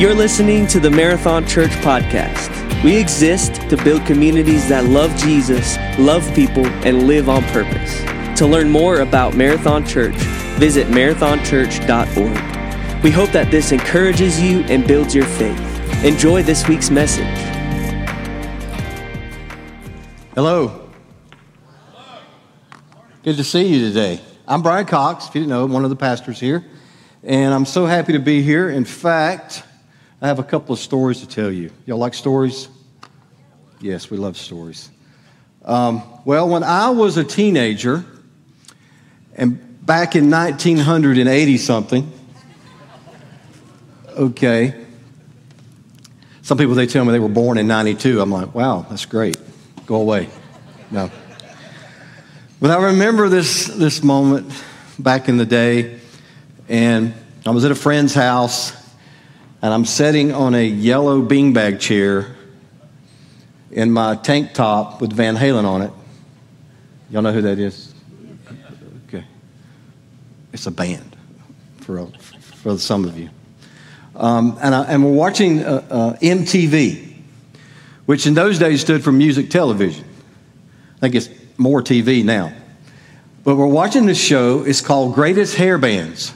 You're listening to the Marathon Church podcast. We exist to build communities that love Jesus, love people, and live on purpose. To learn more about Marathon Church, visit marathonchurch.org. We hope that this encourages you and builds your faith. Enjoy this week's message. Hello. Good to see you today. I'm Brian Cox, if you didn't know, one of the pastors here. And I'm so happy to be here. In fact, I have a couple of stories to tell you. Y'all like stories? Yes, we love stories. Um, well, when I was a teenager, and back in 1980 something, okay, some people they tell me they were born in 92. I'm like, wow, that's great. Go away. No. But I remember this, this moment back in the day, and I was at a friend's house and I'm sitting on a yellow beanbag chair in my tank top with Van Halen on it. Y'all know who that is? Okay. It's a band for, for some of you. Um, and, I, and, we're watching uh, uh, MTV, which in those days stood for music television. I think it's more TV now. But we're watching this show. It's called Greatest Hair Bands.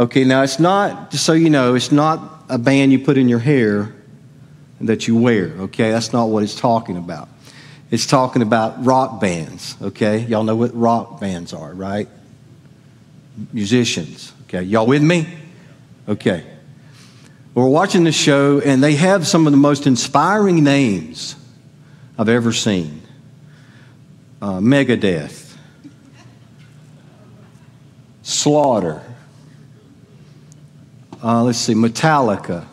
Okay, now it's not, just so you know, it's not a band you put in your hair that you wear, okay? That's not what it's talking about. It's talking about rock bands, okay? Y'all know what rock bands are, right? Musicians, okay? Y'all with me? Okay. We're watching this show, and they have some of the most inspiring names I've ever seen uh, Megadeth, Slaughter, uh, let's see, Metallica,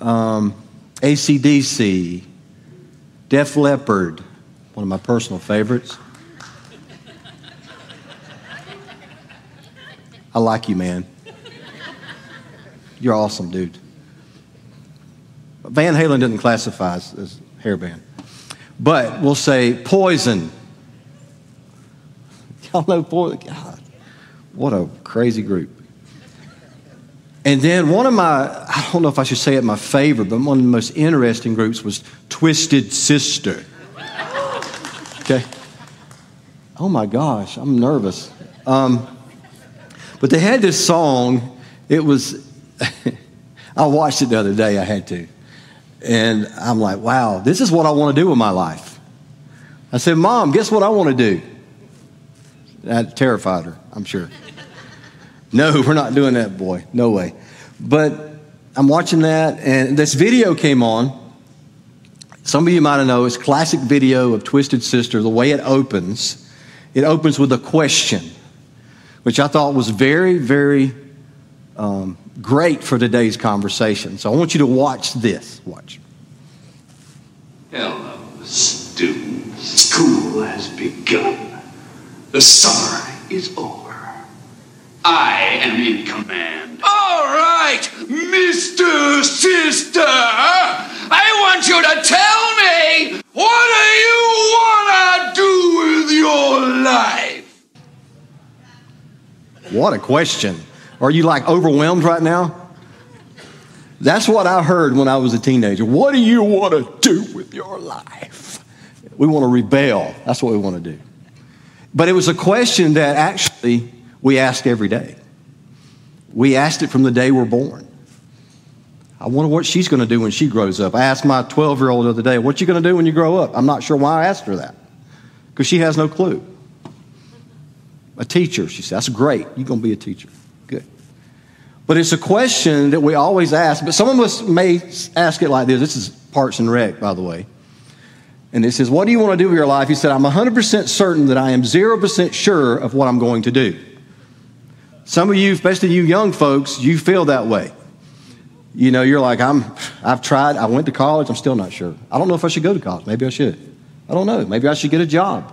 um, ACDC, Def Leppard, one of my personal favorites. I like you, man. You're awesome, dude. Van Halen didn't classify as, as hairband. But we'll say Poison. Y'all know Poison? God, what a crazy group. And then one of my, I don't know if I should say it my favorite, but one of the most interesting groups was Twisted Sister. Okay? Oh my gosh, I'm nervous. Um, but they had this song, it was, I watched it the other day, I had to. And I'm like, wow, this is what I want to do with my life. I said, Mom, guess what I want to do? That terrified her, I'm sure. No, we're not doing that, boy. No way. But I'm watching that, and this video came on. Some of you might know it's classic video of Twisted Sister. The way it opens, it opens with a question, which I thought was very, very um, great for today's conversation. So I want you to watch this. Watch. Hello, students. School has begun. The summer is over. I am in command. All right, Mr. Sister, I want you to tell me what do you want to do with your life? What a question. Are you like overwhelmed right now? That's what I heard when I was a teenager. What do you want to do with your life? We want to rebel. That's what we want to do. But it was a question that actually we ask every day. We asked it from the day we're born. I wonder what she's going to do when she grows up. I asked my 12 year old the other day, What you going to do when you grow up? I'm not sure why I asked her that because she has no clue. A teacher, she said, That's great. You're going to be a teacher. Good. But it's a question that we always ask, but some of us may ask it like this. This is Parks and Rec, by the way. And it says, What do you want to do with your life? He said, I'm 100% certain that I am 0% sure of what I'm going to do. Some of you, especially you young folks, you feel that way. You know, you're like, I'm, I've tried, I went to college, I'm still not sure. I don't know if I should go to college. Maybe I should. I don't know. Maybe I should get a job.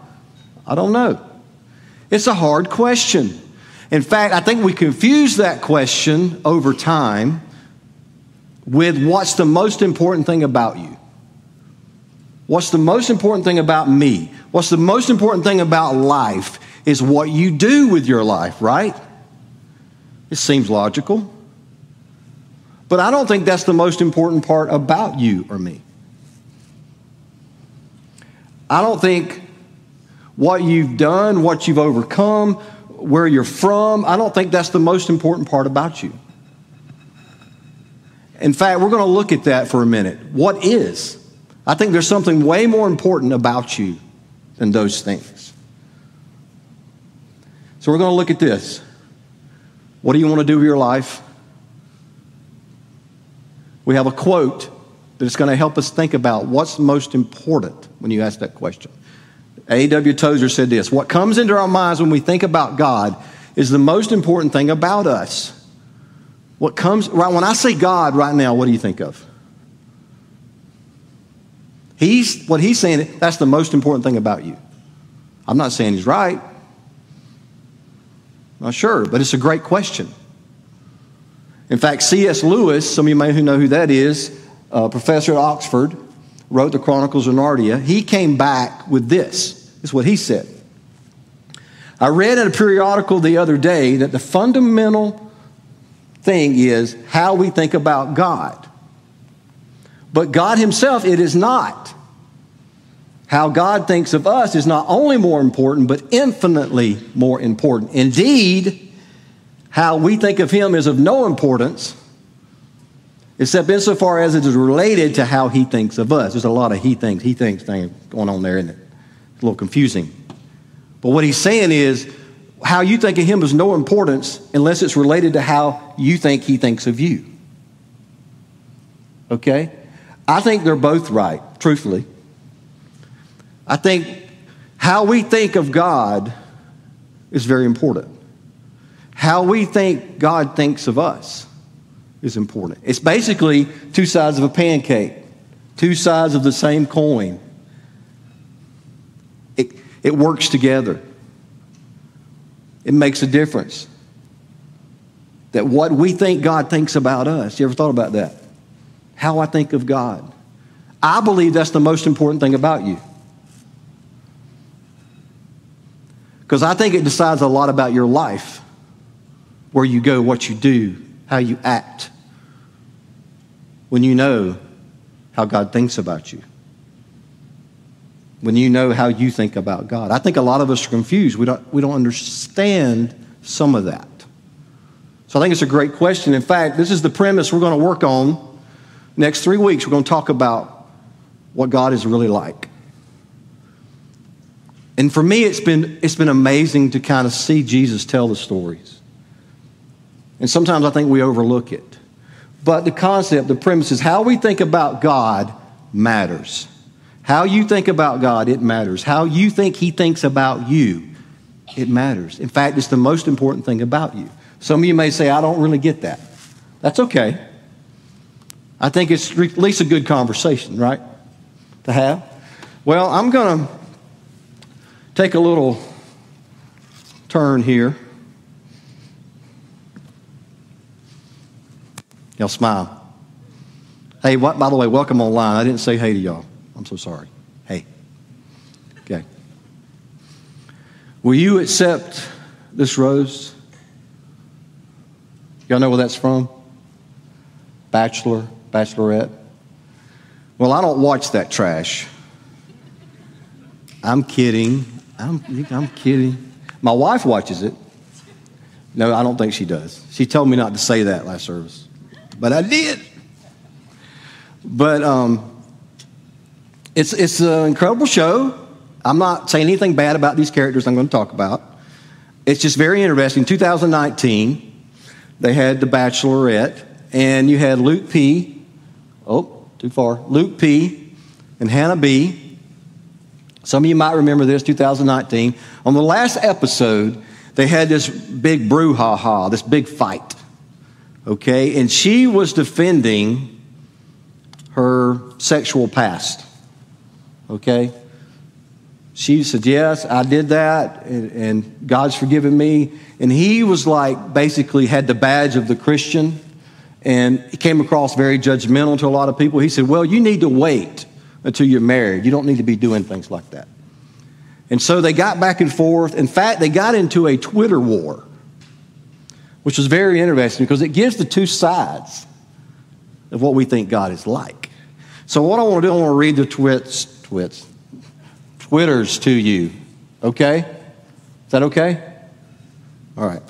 I don't know. It's a hard question. In fact, I think we confuse that question over time with what's the most important thing about you? What's the most important thing about me? What's the most important thing about life is what you do with your life, right? It seems logical. But I don't think that's the most important part about you or me. I don't think what you've done, what you've overcome, where you're from, I don't think that's the most important part about you. In fact, we're going to look at that for a minute. What is? I think there's something way more important about you than those things. So we're going to look at this. What do you want to do with your life? We have a quote that's going to help us think about what's most important when you ask that question. A.W. Tozer said this What comes into our minds when we think about God is the most important thing about us. What comes, right, when I say God right now, what do you think of? He's, what he's saying, that's the most important thing about you. I'm not saying he's right. Not sure, but it's a great question. In fact, C.S. Lewis, some of you may know who that is, a professor at Oxford, wrote the Chronicles of Narnia. He came back with this. This is what he said. I read in a periodical the other day that the fundamental thing is how we think about God. But God Himself, it is not. How God thinks of us is not only more important, but infinitely more important. Indeed, how we think of Him is of no importance, except insofar as it is related to how He thinks of us. There's a lot of He thinks, He thinks thing going on there, isn't it? It's a little confusing. But what He's saying is, how you think of Him is no importance unless it's related to how you think He thinks of you. Okay? I think they're both right, truthfully. I think how we think of God is very important. How we think God thinks of us is important. It's basically two sides of a pancake, two sides of the same coin. It, it works together, it makes a difference. That what we think God thinks about us, you ever thought about that? How I think of God. I believe that's the most important thing about you. Because I think it decides a lot about your life where you go, what you do, how you act, when you know how God thinks about you, when you know how you think about God. I think a lot of us are confused. We don't, we don't understand some of that. So I think it's a great question. In fact, this is the premise we're going to work on next three weeks. We're going to talk about what God is really like. And for me, it's been, it's been amazing to kind of see Jesus tell the stories. And sometimes I think we overlook it. But the concept, the premise is how we think about God matters. How you think about God, it matters. How you think He thinks about you, it matters. In fact, it's the most important thing about you. Some of you may say, I don't really get that. That's okay. I think it's at least a good conversation, right? To have. Well, I'm going to take a little turn here. Y'all smile. Hey, what, by the way, welcome online. I didn't say hey to y'all. I'm so sorry. Hey. Okay. Will you accept this rose? Y'all know where that's from? Bachelor, bachelorette. Well, I don't watch that trash. I'm kidding. I'm, I'm kidding. My wife watches it. No, I don't think she does. She told me not to say that last service, but I did. But um, it's, it's an incredible show. I'm not saying anything bad about these characters I'm going to talk about. It's just very interesting. 2019, they had The Bachelorette, and you had Luke P. Oh, too far. Luke P. and Hannah B some of you might remember this, 2019. On the last episode, they had this big brouhaha, this big fight. Okay? And she was defending her sexual past. Okay? She said, Yes, I did that, and, and God's forgiven me. And he was like, basically, had the badge of the Christian, and he came across very judgmental to a lot of people. He said, Well, you need to wait until you're married. You don't need to be doing things like that. And so they got back and forth. In fact, they got into a Twitter war, which was very interesting because it gives the two sides of what we think God is like. So, what I want to do, I want to read the twits, twits, Twitters to you. Okay? Is that okay? All right.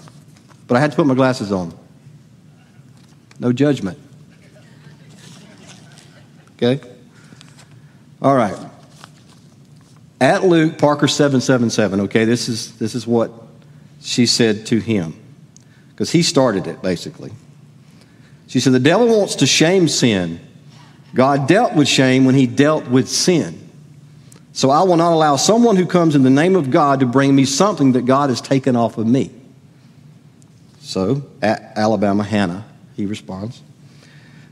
But I had to put my glasses on. No judgment. Okay? All right. At Luke, Parker 777, okay, this is, this is what she said to him. Because he started it, basically. She said, The devil wants to shame sin. God dealt with shame when he dealt with sin. So I will not allow someone who comes in the name of God to bring me something that God has taken off of me. So, at Alabama Hannah, he responds.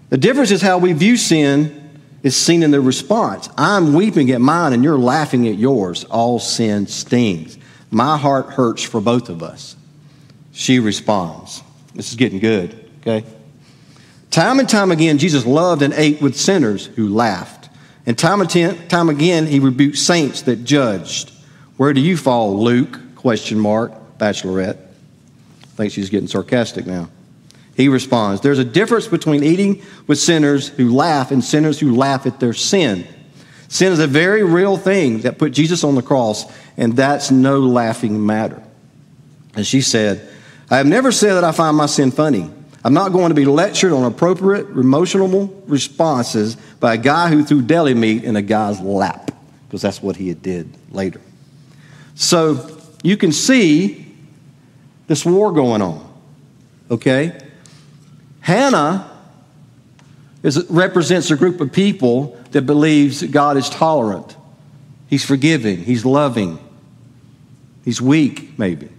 The difference is how we view sin is seen in the response. I'm weeping at mine and you're laughing at yours. All sin stings. My heart hurts for both of us. She responds. This is getting good, okay? Time and time again, Jesus loved and ate with sinners who laughed. And time and time again, he rebuked saints that judged. Where do you fall, Luke? Question mark, bachelorette. I think she's getting sarcastic now. He responds, There's a difference between eating with sinners who laugh and sinners who laugh at their sin. Sin is a very real thing that put Jesus on the cross, and that's no laughing matter. And she said, I have never said that I find my sin funny. I'm not going to be lectured on appropriate emotional responses by a guy who threw deli meat in a guy's lap, because that's what he did later. So you can see this war going on, okay? Hannah is, represents a group of people that believes that God is tolerant. He's forgiving. He's loving. He's weak, maybe.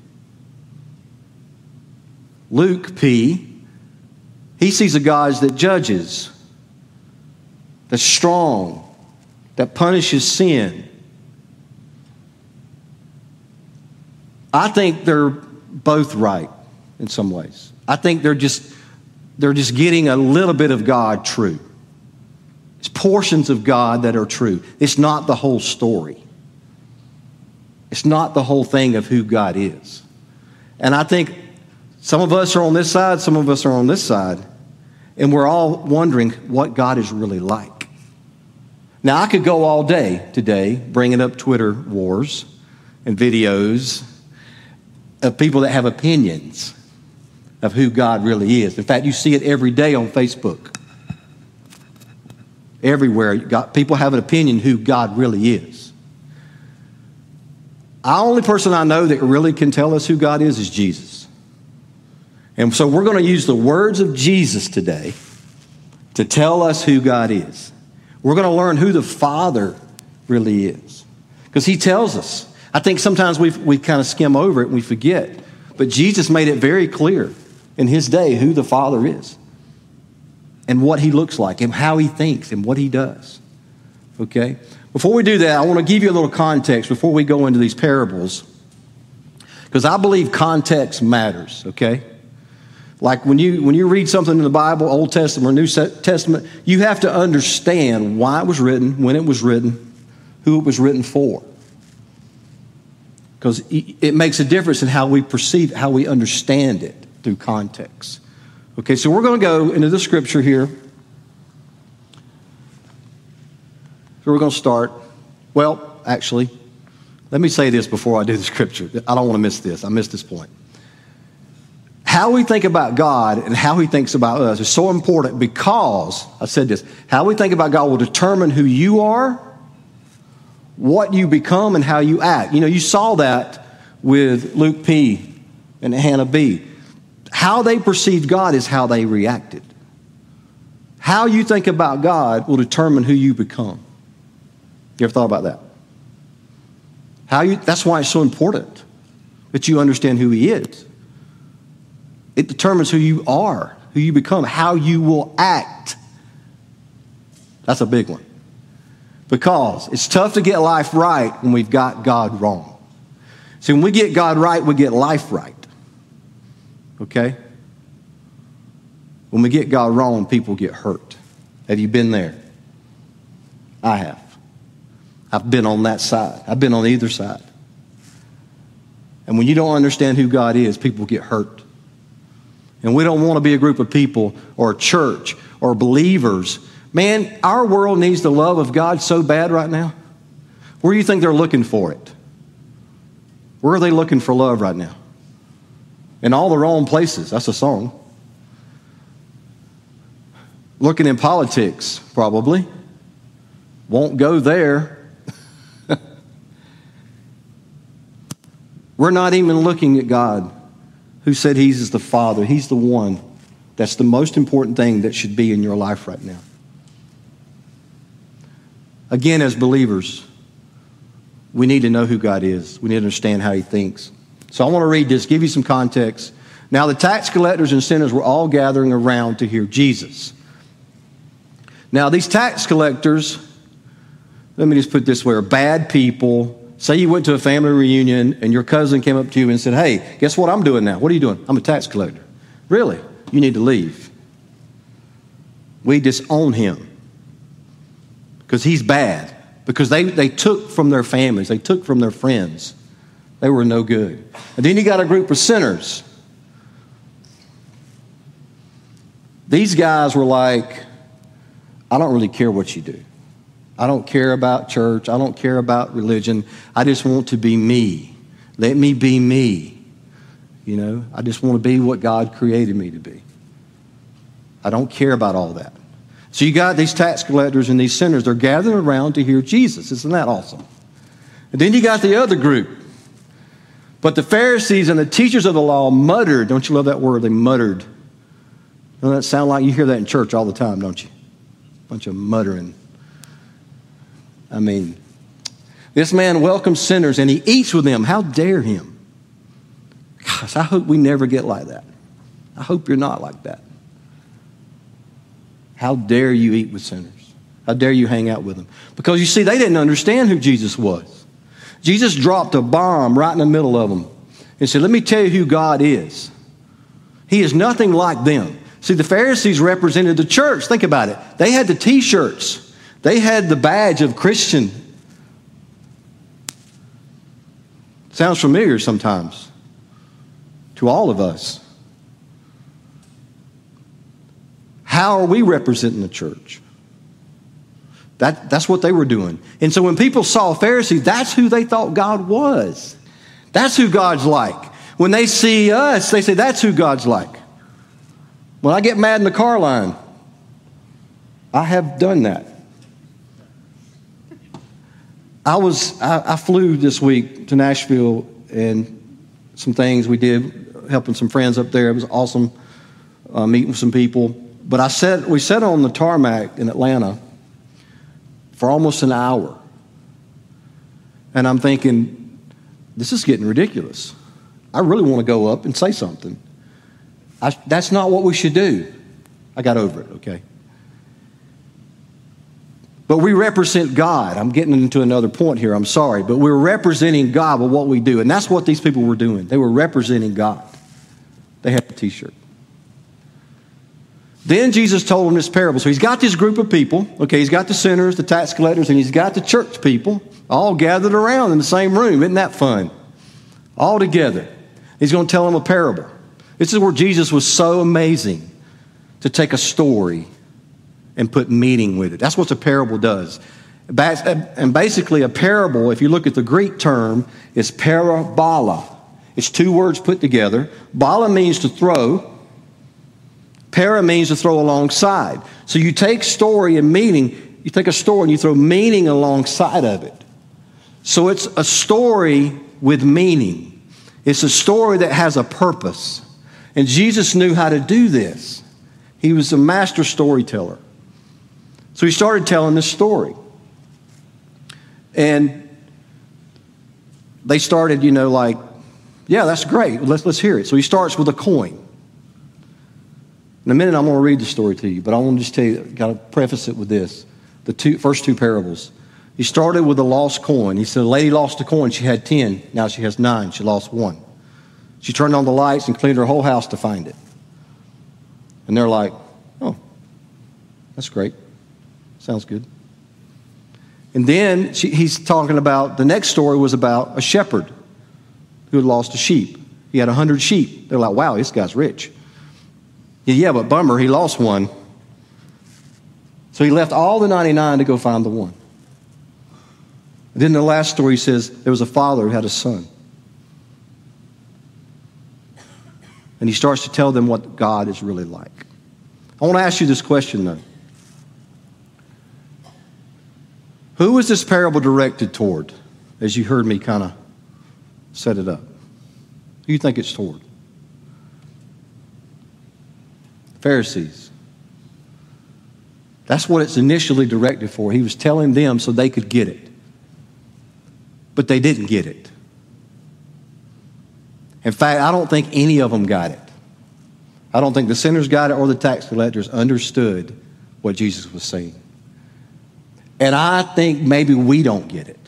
Luke P., he sees a God that judges, that's strong, that punishes sin. I think they're both right in some ways. I think they're just they're just getting a little bit of God true. It's portions of God that are true. It's not the whole story. It's not the whole thing of who God is. And I think some of us are on this side, some of us are on this side, and we're all wondering what God is really like. Now, I could go all day today bringing up Twitter wars and videos of people that have opinions of who God really is. In fact, you see it every day on Facebook. Everywhere, people have an opinion who God really is. The only person I know that really can tell us who God is is Jesus. And so we're going to use the words of Jesus today to tell us who God is. We're going to learn who the Father really is. Because he tells us. I think sometimes we we kind of skim over it and we forget. But Jesus made it very clear in his day who the Father is and what he looks like and how he thinks and what he does. Okay? Before we do that, I want to give you a little context before we go into these parables because I believe context matters, okay? Like when you when you read something in the Bible, Old Testament or New Testament, you have to understand why it was written, when it was written, who it was written for. Because it makes a difference in how we perceive, how we understand it through context. Okay, so we're going to go into the scripture here. So we're going to start. Well, actually, let me say this before I do the scripture. I don't want to miss this. I missed this point. How we think about God and how he thinks about us is so important because, I said this, how we think about God will determine who you are, what you become, and how you act. You know, you saw that with Luke P. and Hannah B. How they perceived God is how they reacted. How you think about God will determine who you become. You ever thought about that? How you, that's why it's so important that you understand who He is. It determines who you are, who you become, how you will act. That's a big one. Because it's tough to get life right when we've got God wrong. See, when we get God right, we get life right. Okay? When we get God wrong, people get hurt. Have you been there? I have. I've been on that side, I've been on either side. And when you don't understand who God is, people get hurt. And we don't want to be a group of people or a church or believers. Man, our world needs the love of God so bad right now. Where do you think they're looking for it? Where are they looking for love right now? In all the wrong places. That's a song. Looking in politics, probably. Won't go there. We're not even looking at God, who said He's the Father. He's the one that's the most important thing that should be in your life right now. Again, as believers, we need to know who God is. We need to understand how He thinks. So I want to read this, give you some context. Now, the tax collectors and sinners were all gathering around to hear Jesus. Now, these tax collectors, let me just put this way, are bad people. Say you went to a family reunion and your cousin came up to you and said, Hey, guess what I'm doing now? What are you doing? I'm a tax collector. Really? You need to leave. We disown him because he's bad because they, they took from their families, they took from their friends. They were no good. And then you got a group of sinners. These guys were like, I don't really care what you do. I don't care about church. I don't care about religion. I just want to be me. Let me be me. You know, I just want to be what God created me to be. I don't care about all that. So you got these tax collectors and these sinners, they're gathering around to hear Jesus. Isn't that awesome? And then you got the other group. But the Pharisees and the teachers of the law muttered. Don't you love that word? They muttered. Doesn't that sound like you hear that in church all the time, don't you? Bunch of muttering. I mean, this man welcomes sinners and he eats with them. How dare him? Gosh, I hope we never get like that. I hope you're not like that. How dare you eat with sinners? How dare you hang out with them? Because you see, they didn't understand who Jesus was. Jesus dropped a bomb right in the middle of them and said, Let me tell you who God is. He is nothing like them. See, the Pharisees represented the church. Think about it. They had the t shirts, they had the badge of Christian. Sounds familiar sometimes to all of us. How are we representing the church? That, that's what they were doing. And so when people saw Pharisees, that's who they thought God was. That's who God's like. When they see us, they say, that's who God's like. When I get mad in the car line, I have done that. I was I, I flew this week to Nashville and some things we did, helping some friends up there. It was awesome uh, meeting some people. But I sat, we sat on the tarmac in Atlanta for almost an hour. And I'm thinking, this is getting ridiculous. I really want to go up and say something. I, that's not what we should do. I got over it, okay? But we represent God. I'm getting into another point here. I'm sorry. But we're representing God with what we do. And that's what these people were doing. They were representing God. They had a t shirt. Then Jesus told them this parable. So he's got this group of people. Okay, he's got the sinners, the tax collectors, and he's got the church people all gathered around in the same room. Isn't that fun? All together. He's going to tell them a parable. This is where Jesus was so amazing to take a story and put meaning with it. That's what a parable does. And basically, a parable, if you look at the Greek term, is parabola. It's two words put together. Bala means to throw, Para means to throw alongside. So you take story and meaning, you take a story and you throw meaning alongside of it. So it's a story with meaning. It's a story that has a purpose. And Jesus knew how to do this. He was a master storyteller. So he started telling this story. And they started, you know, like, yeah, that's great. Let's, let's hear it. So he starts with a coin. In a minute, I'm going to read the story to you, but I want to just tell you, got to preface it with this. The two, first two parables. He started with a lost coin. He said, A lady lost a coin. She had 10. Now she has nine. She lost one. She turned on the lights and cleaned her whole house to find it. And they're like, Oh, that's great. Sounds good. And then she, he's talking about the next story was about a shepherd who had lost a sheep. He had a hundred sheep. They're like, wow, this guy's rich. Yeah, but bummer, he lost one. So he left all the 99 to go find the one. And then the last story says there was a father who had a son. And he starts to tell them what God is really like. I want to ask you this question, though. Who is this parable directed toward, as you heard me kind of set it up? Who do you think it's toward? Pharisees. That's what it's initially directed for. He was telling them so they could get it. But they didn't get it. In fact, I don't think any of them got it. I don't think the sinners got it or the tax collectors understood what Jesus was saying. And I think maybe we don't get it.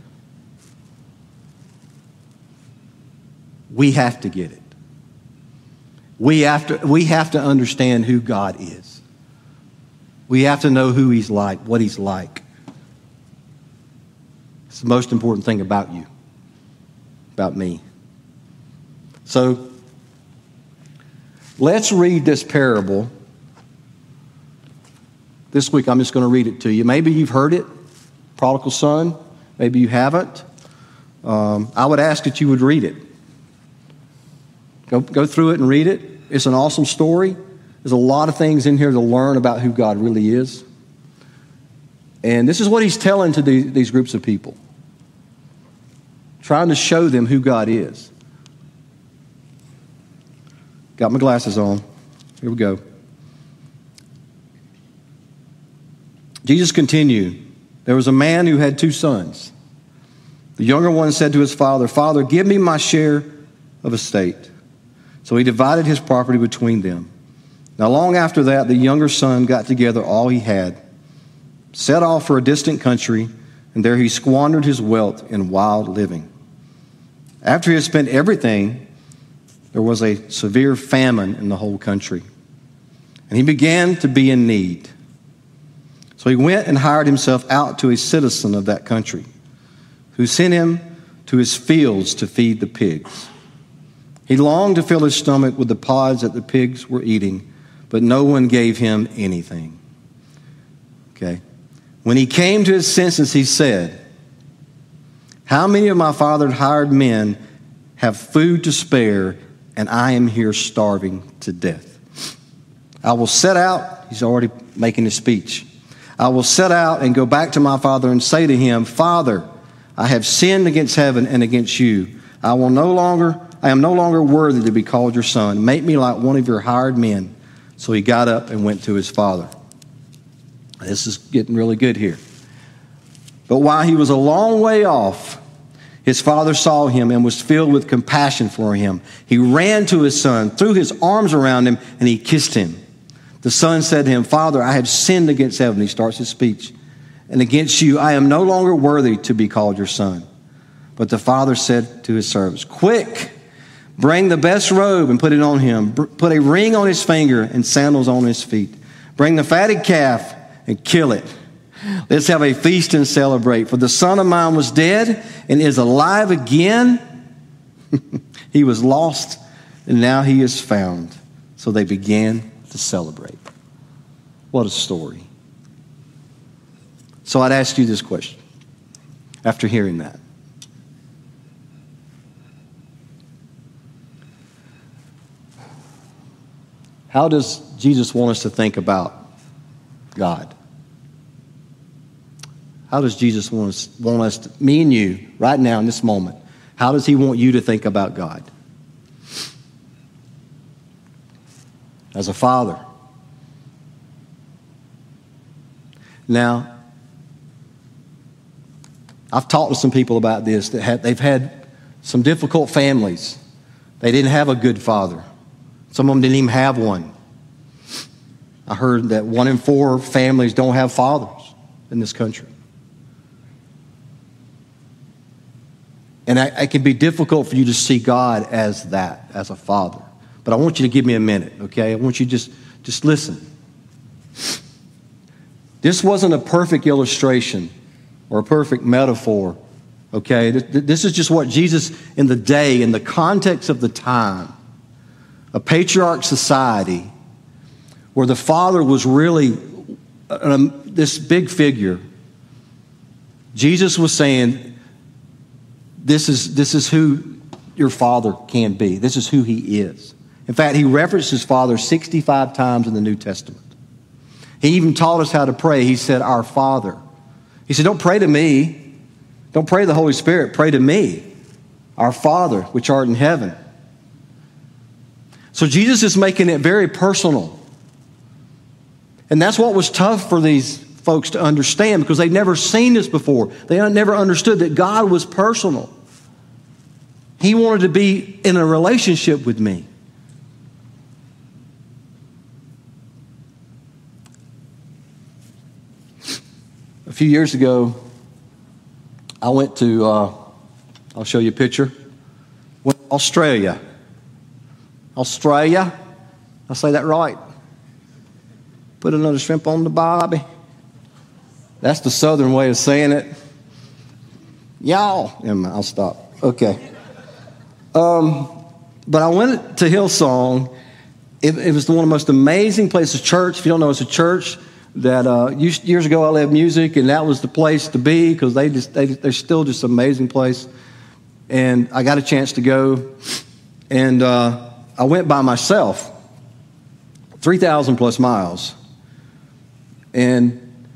We have to get it. We have to, we have to understand who God is. We have to know who He's like, what He's like. It's the most important thing about you, about me. So, let's read this parable. This week, I'm just going to read it to you. Maybe you've heard it, prodigal son. Maybe you haven't. Um, I would ask that you would read it. Go, go through it and read it. It's an awesome story. There's a lot of things in here to learn about who God really is. And this is what he's telling to the, these groups of people, trying to show them who God is. Got my glasses on. Here we go. Jesus continued There was a man who had two sons. The younger one said to his father, Father, give me my share of estate. So he divided his property between them. Now, long after that, the younger son got together all he had, set off for a distant country, and there he squandered his wealth in wild living. After he had spent everything, there was a severe famine in the whole country, and he began to be in need. So he went and hired himself out to a citizen of that country, who sent him to his fields to feed the pigs. He longed to fill his stomach with the pods that the pigs were eating, but no one gave him anything. Okay. When he came to his senses, he said, How many of my father's hired men have food to spare, and I am here starving to death? I will set out, he's already making his speech. I will set out and go back to my father and say to him, Father, I have sinned against heaven and against you. I will no longer I am no longer worthy to be called your son. Make me like one of your hired men. So he got up and went to his father. This is getting really good here. But while he was a long way off, his father saw him and was filled with compassion for him. He ran to his son, threw his arms around him, and he kissed him. The son said to him, Father, I have sinned against heaven. He starts his speech. And against you, I am no longer worthy to be called your son. But the father said to his servants, Quick! Bring the best robe and put it on him. Put a ring on his finger and sandals on his feet. Bring the fatted calf and kill it. Let's have a feast and celebrate. For the son of mine was dead and is alive again. he was lost and now he is found. So they began to celebrate. What a story. So I'd ask you this question after hearing that. How does Jesus want us to think about God? How does Jesus want us, want us to, me and you, right now in this moment, how does he want you to think about God? As a father. Now, I've talked to some people about this that have, they've had some difficult families. They didn't have a good father. Some of them didn't even have one. I heard that one in four families don't have fathers in this country. And it can be difficult for you to see God as that, as a father. But I want you to give me a minute, okay? I want you to just, just listen. This wasn't a perfect illustration or a perfect metaphor, okay? This is just what Jesus, in the day, in the context of the time, a patriarch society where the father was really, um, this big figure. Jesus was saying, this is, this is who your father can be. This is who he is. In fact, he referenced his father 65 times in the New Testament. He even taught us how to pray. He said, Our Father. He said, Don't pray to me. Don't pray to the Holy Spirit. Pray to me, our Father, which art in heaven. So Jesus is making it very personal. And that's what was tough for these folks to understand because they'd never seen this before. They never understood that God was personal. He wanted to be in a relationship with me. A few years ago, I went to, uh, I'll show you a picture, went to Australia. Australia, I say that right. Put another shrimp on the bobby. That's the southern way of saying it. Y'all. I'll stop. Okay. Um, but I went to Hillsong. It, it, was one of the most amazing places. Church, if you don't know, it's a church that uh, years ago I led music, and that was the place to be because they they, they're still just an amazing place. And I got a chance to go, and uh, I went by myself, three thousand plus miles, and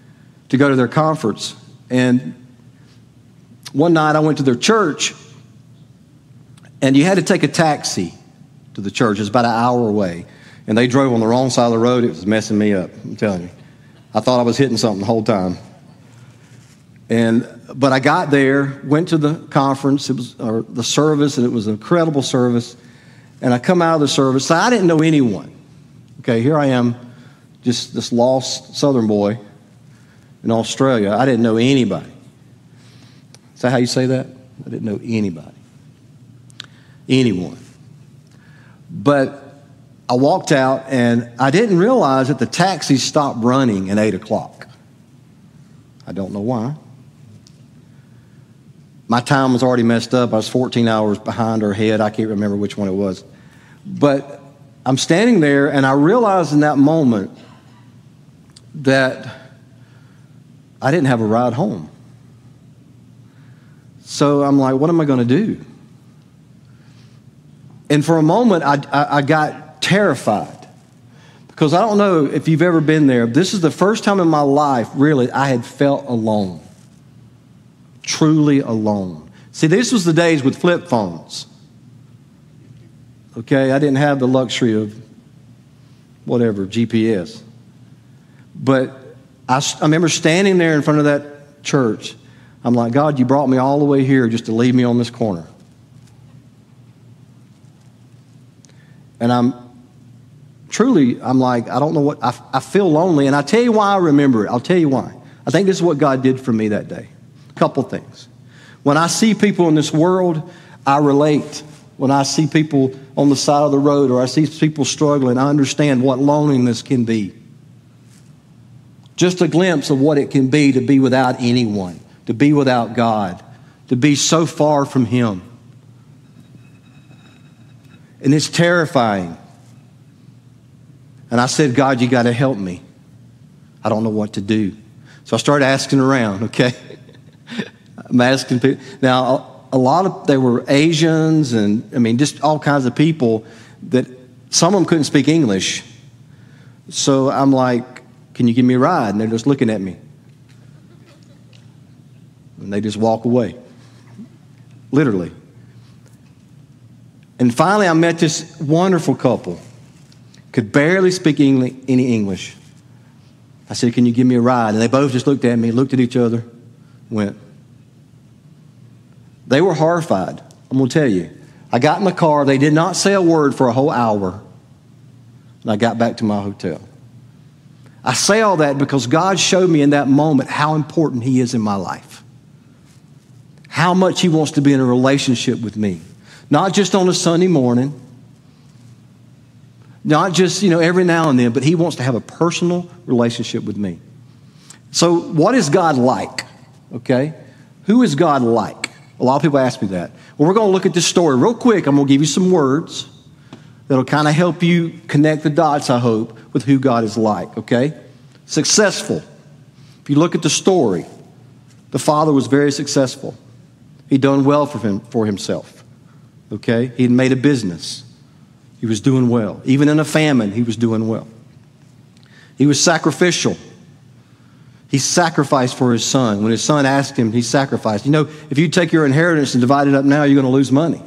to go to their conference. And one night I went to their church, and you had to take a taxi to the church. It's about an hour away. And they drove on the wrong side of the road. It was messing me up, I'm telling you. I thought I was hitting something the whole time. And, but I got there, went to the conference, it was, or the service, and it was an incredible service. And I come out of the service, I didn't know anyone. Okay, here I am, just this lost southern boy in Australia. I didn't know anybody. Is that how you say that? I didn't know anybody anyone. But I walked out and I didn't realize that the taxi stopped running at 8 o'clock. I don't know why. My time was already messed up. I was 14 hours behind or ahead. I can't remember which one it was. But I'm standing there and I realized in that moment that I didn't have a ride home. So I'm like, what am I going to do? And for a moment, I, I, I got terrified because I don't know if you've ever been there. This is the first time in my life, really, I had felt alone. Truly alone. See, this was the days with flip phones. Okay, I didn't have the luxury of whatever, GPS. But I, I remember standing there in front of that church. I'm like, God, you brought me all the way here just to leave me on this corner. And I'm truly, I'm like, I don't know what, I, I feel lonely. And I tell you why I remember it. I'll tell you why. I think this is what God did for me that day. A couple things. When I see people in this world, I relate. When I see people on the side of the road or I see people struggling, I understand what loneliness can be. Just a glimpse of what it can be to be without anyone, to be without God, to be so far from Him. And it's terrifying. And I said, God, you got to help me. I don't know what to do. So I started asking around, okay? I'm asking people. Now, a lot of, they were Asians and, I mean, just all kinds of people that some of them couldn't speak English. So I'm like, can you give me a ride? And they're just looking at me. And they just walk away. Literally. And finally, I met this wonderful couple. Could barely speak any English. I said, Can you give me a ride? And they both just looked at me, looked at each other, went. They were horrified. I'm going to tell you. I got in the car. They did not say a word for a whole hour. And I got back to my hotel. I say all that because God showed me in that moment how important He is in my life, how much He wants to be in a relationship with me. Not just on a Sunday morning, not just, you know, every now and then, but he wants to have a personal relationship with me. So, what is God like? Okay? Who is God like? A lot of people ask me that. Well, we're going to look at this story real quick. I'm going to give you some words that'll kind of help you connect the dots, I hope, with who God is like, okay? Successful, If you look at the story, the father was very successful. He'd done well for, him, for himself. Okay? He had made a business. He was doing well. Even in a famine, he was doing well. He was sacrificial. He sacrificed for his son. When his son asked him, he sacrificed. You know, if you take your inheritance and divide it up now, you're going to lose money.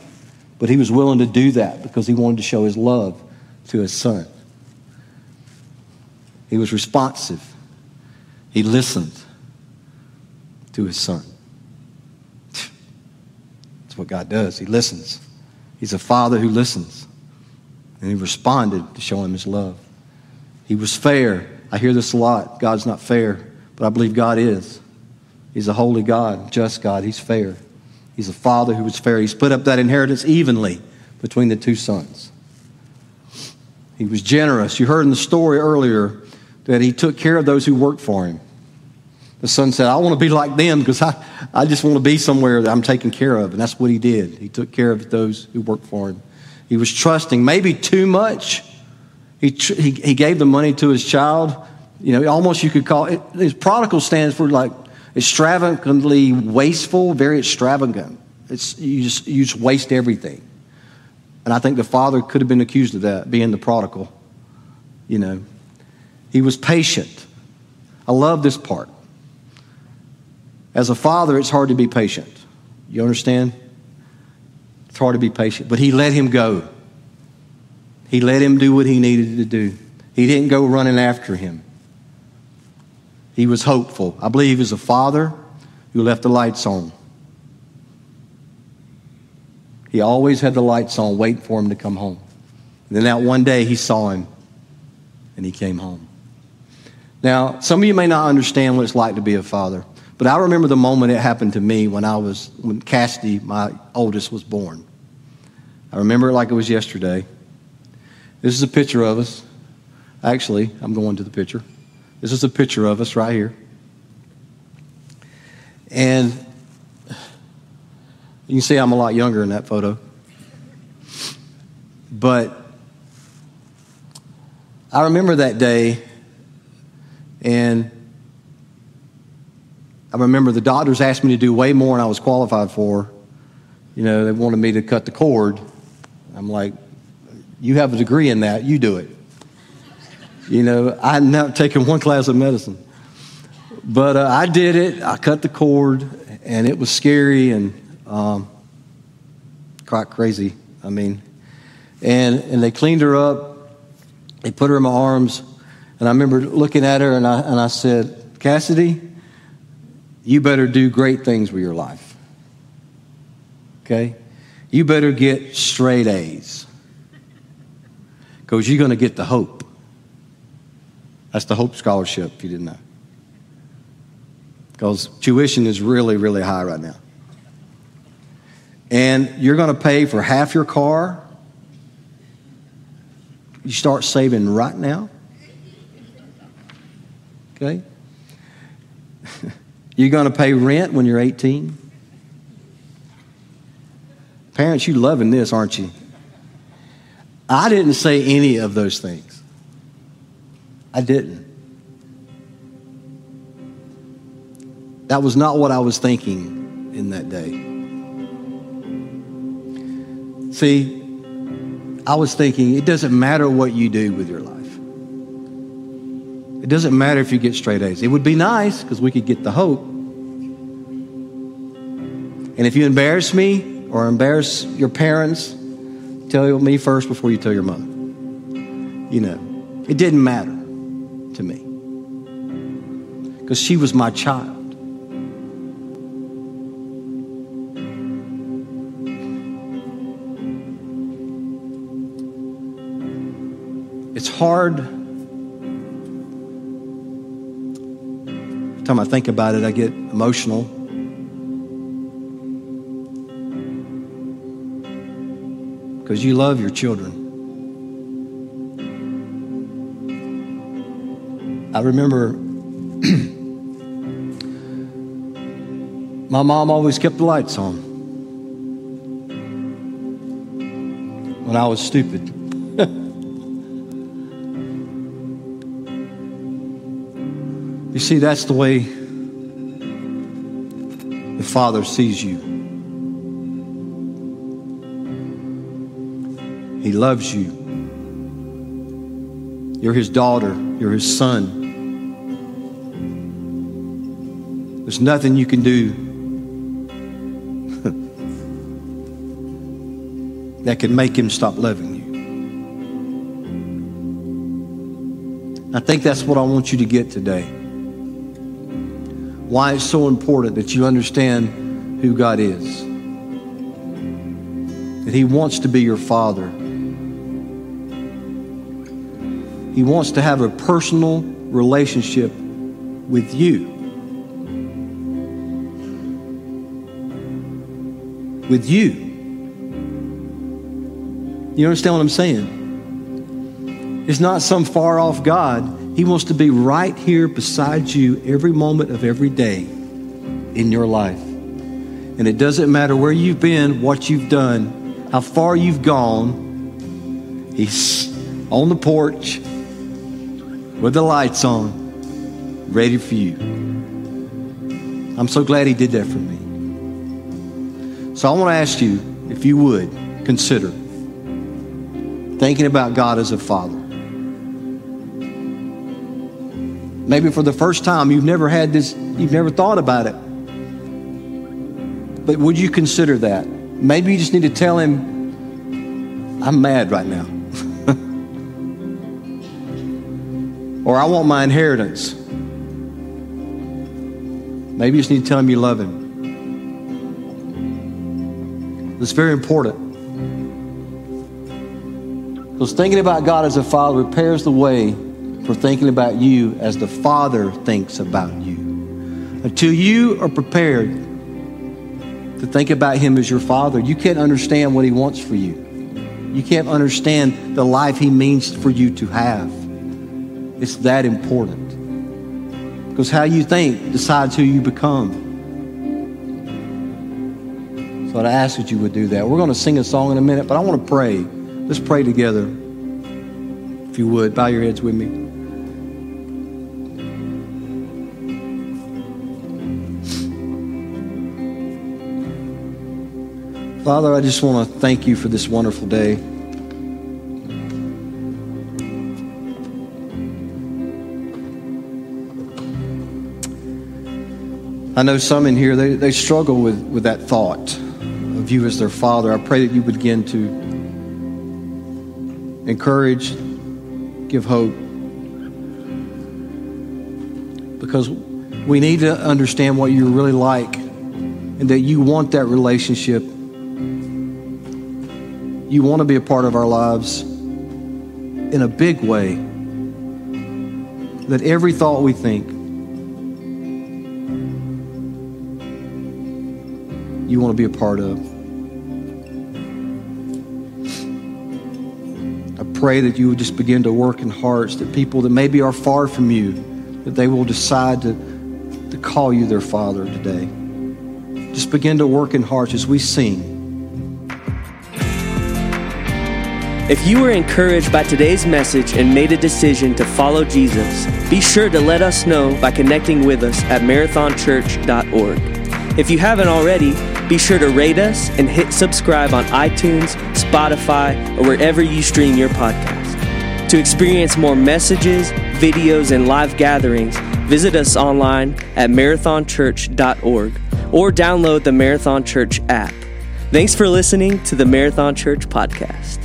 But he was willing to do that because he wanted to show his love to his son. He was responsive. He listened to his son. That's what God does. He listens. He's a father who listens. And he responded to show him his love. He was fair. I hear this a lot. God's not fair, but I believe God is. He's a holy God, just God. He's fair. He's a father who was fair. He split up that inheritance evenly between the two sons. He was generous. You heard in the story earlier that he took care of those who worked for him. The son said, I want to be like them because I, I just want to be somewhere that I'm taken care of. And that's what he did. He took care of those who worked for him. He was trusting, maybe too much. He, he, he gave the money to his child. You know, almost you could call it, his prodigal stands for like extravagantly wasteful, very extravagant. It's, you, just, you just waste everything. And I think the father could have been accused of that, being the prodigal. You know, he was patient. I love this part. As a father, it's hard to be patient. You understand? It's hard to be patient. But he let him go. He let him do what he needed to do. He didn't go running after him. He was hopeful. I believe he was a father who left the lights on. He always had the lights on, waiting for him to come home. And then that one day he saw him and he came home. Now, some of you may not understand what it's like to be a father, but I remember the moment it happened to me when I was, when Cassidy, my oldest, was born. I remember it like it was yesterday. This is a picture of us. Actually, I'm going to the picture. This is a picture of us right here. And you can see I'm a lot younger in that photo. But I remember that day, and I remember the doctors asked me to do way more than I was qualified for. You know, they wanted me to cut the cord. I'm like, you have a degree in that, you do it. You know, I had not taken one class of medicine. But uh, I did it. I cut the cord, and it was scary and um, quite crazy. I mean, and, and they cleaned her up. They put her in my arms. And I remember looking at her, and I, and I said, Cassidy, you better do great things with your life. Okay? You better get straight A's because you're going to get the hope. That's the Hope Scholarship, if you didn't know. Because tuition is really, really high right now. And you're going to pay for half your car. You start saving right now. Okay? you're going to pay rent when you're 18. Parents, you loving this, aren't you? I didn't say any of those things. I didn't. That was not what I was thinking in that day. See, I was thinking it doesn't matter what you do with your life. It doesn't matter if you get straight A's. It would be nice because we could get the hope. And if you embarrass me or embarrass your parents, Tell me first before you tell your mother. You know, it didn't matter to me because she was my child. It's hard. Every time I think about it, I get emotional. because you love your children. I remember my mom always kept the lights on when I was stupid. You see, that's the way the Father sees you. He loves you. You're His daughter, you're His son. There's nothing you can do that can make Him stop loving you. I think that's what I want you to get today why it's so important that you understand who God is. That He wants to be your Father. He wants to have a personal relationship with you. With you. You understand what I'm saying? It's not some far off God. He wants to be right here beside you every moment of every day in your life. And it doesn't matter where you've been, what you've done, how far you've gone. He's on the porch with the lights on, ready for you. I'm so glad He did that for me. So I want to ask you, if you would, consider thinking about God as a father. Maybe for the first time, you've never had this, you've never thought about it. But would you consider that? Maybe you just need to tell him, I'm mad right now. or I want my inheritance. Maybe you just need to tell him you love him. It's very important. Because thinking about God as a father prepares the way for thinking about you as the Father thinks about you. Until you are prepared to think about Him as your Father, you can't understand what He wants for you. You can't understand the life He means for you to have. It's that important. Because how you think decides who you become. So I'd ask that you would do that. We're going to sing a song in a minute, but I want to pray. Let's pray together. If you would, bow your heads with me. Father, I just want to thank you for this wonderful day. I know some in here, they, they struggle with, with that thought of you as their father. I pray that you begin to encourage, give hope. Because we need to understand what you're really like and that you want that relationship you want to be a part of our lives in a big way. That every thought we think, you want to be a part of. Pray that you would just begin to work in hearts that people that maybe are far from you, that they will decide to, to call you their father today. Just begin to work in hearts as we sing. If you were encouraged by today's message and made a decision to follow Jesus, be sure to let us know by connecting with us at marathonchurch.org. If you haven't already, be sure to rate us and hit subscribe on iTunes, Spotify, or wherever you stream your podcast. To experience more messages, videos, and live gatherings, visit us online at marathonchurch.org or download the Marathon Church app. Thanks for listening to the Marathon Church podcast.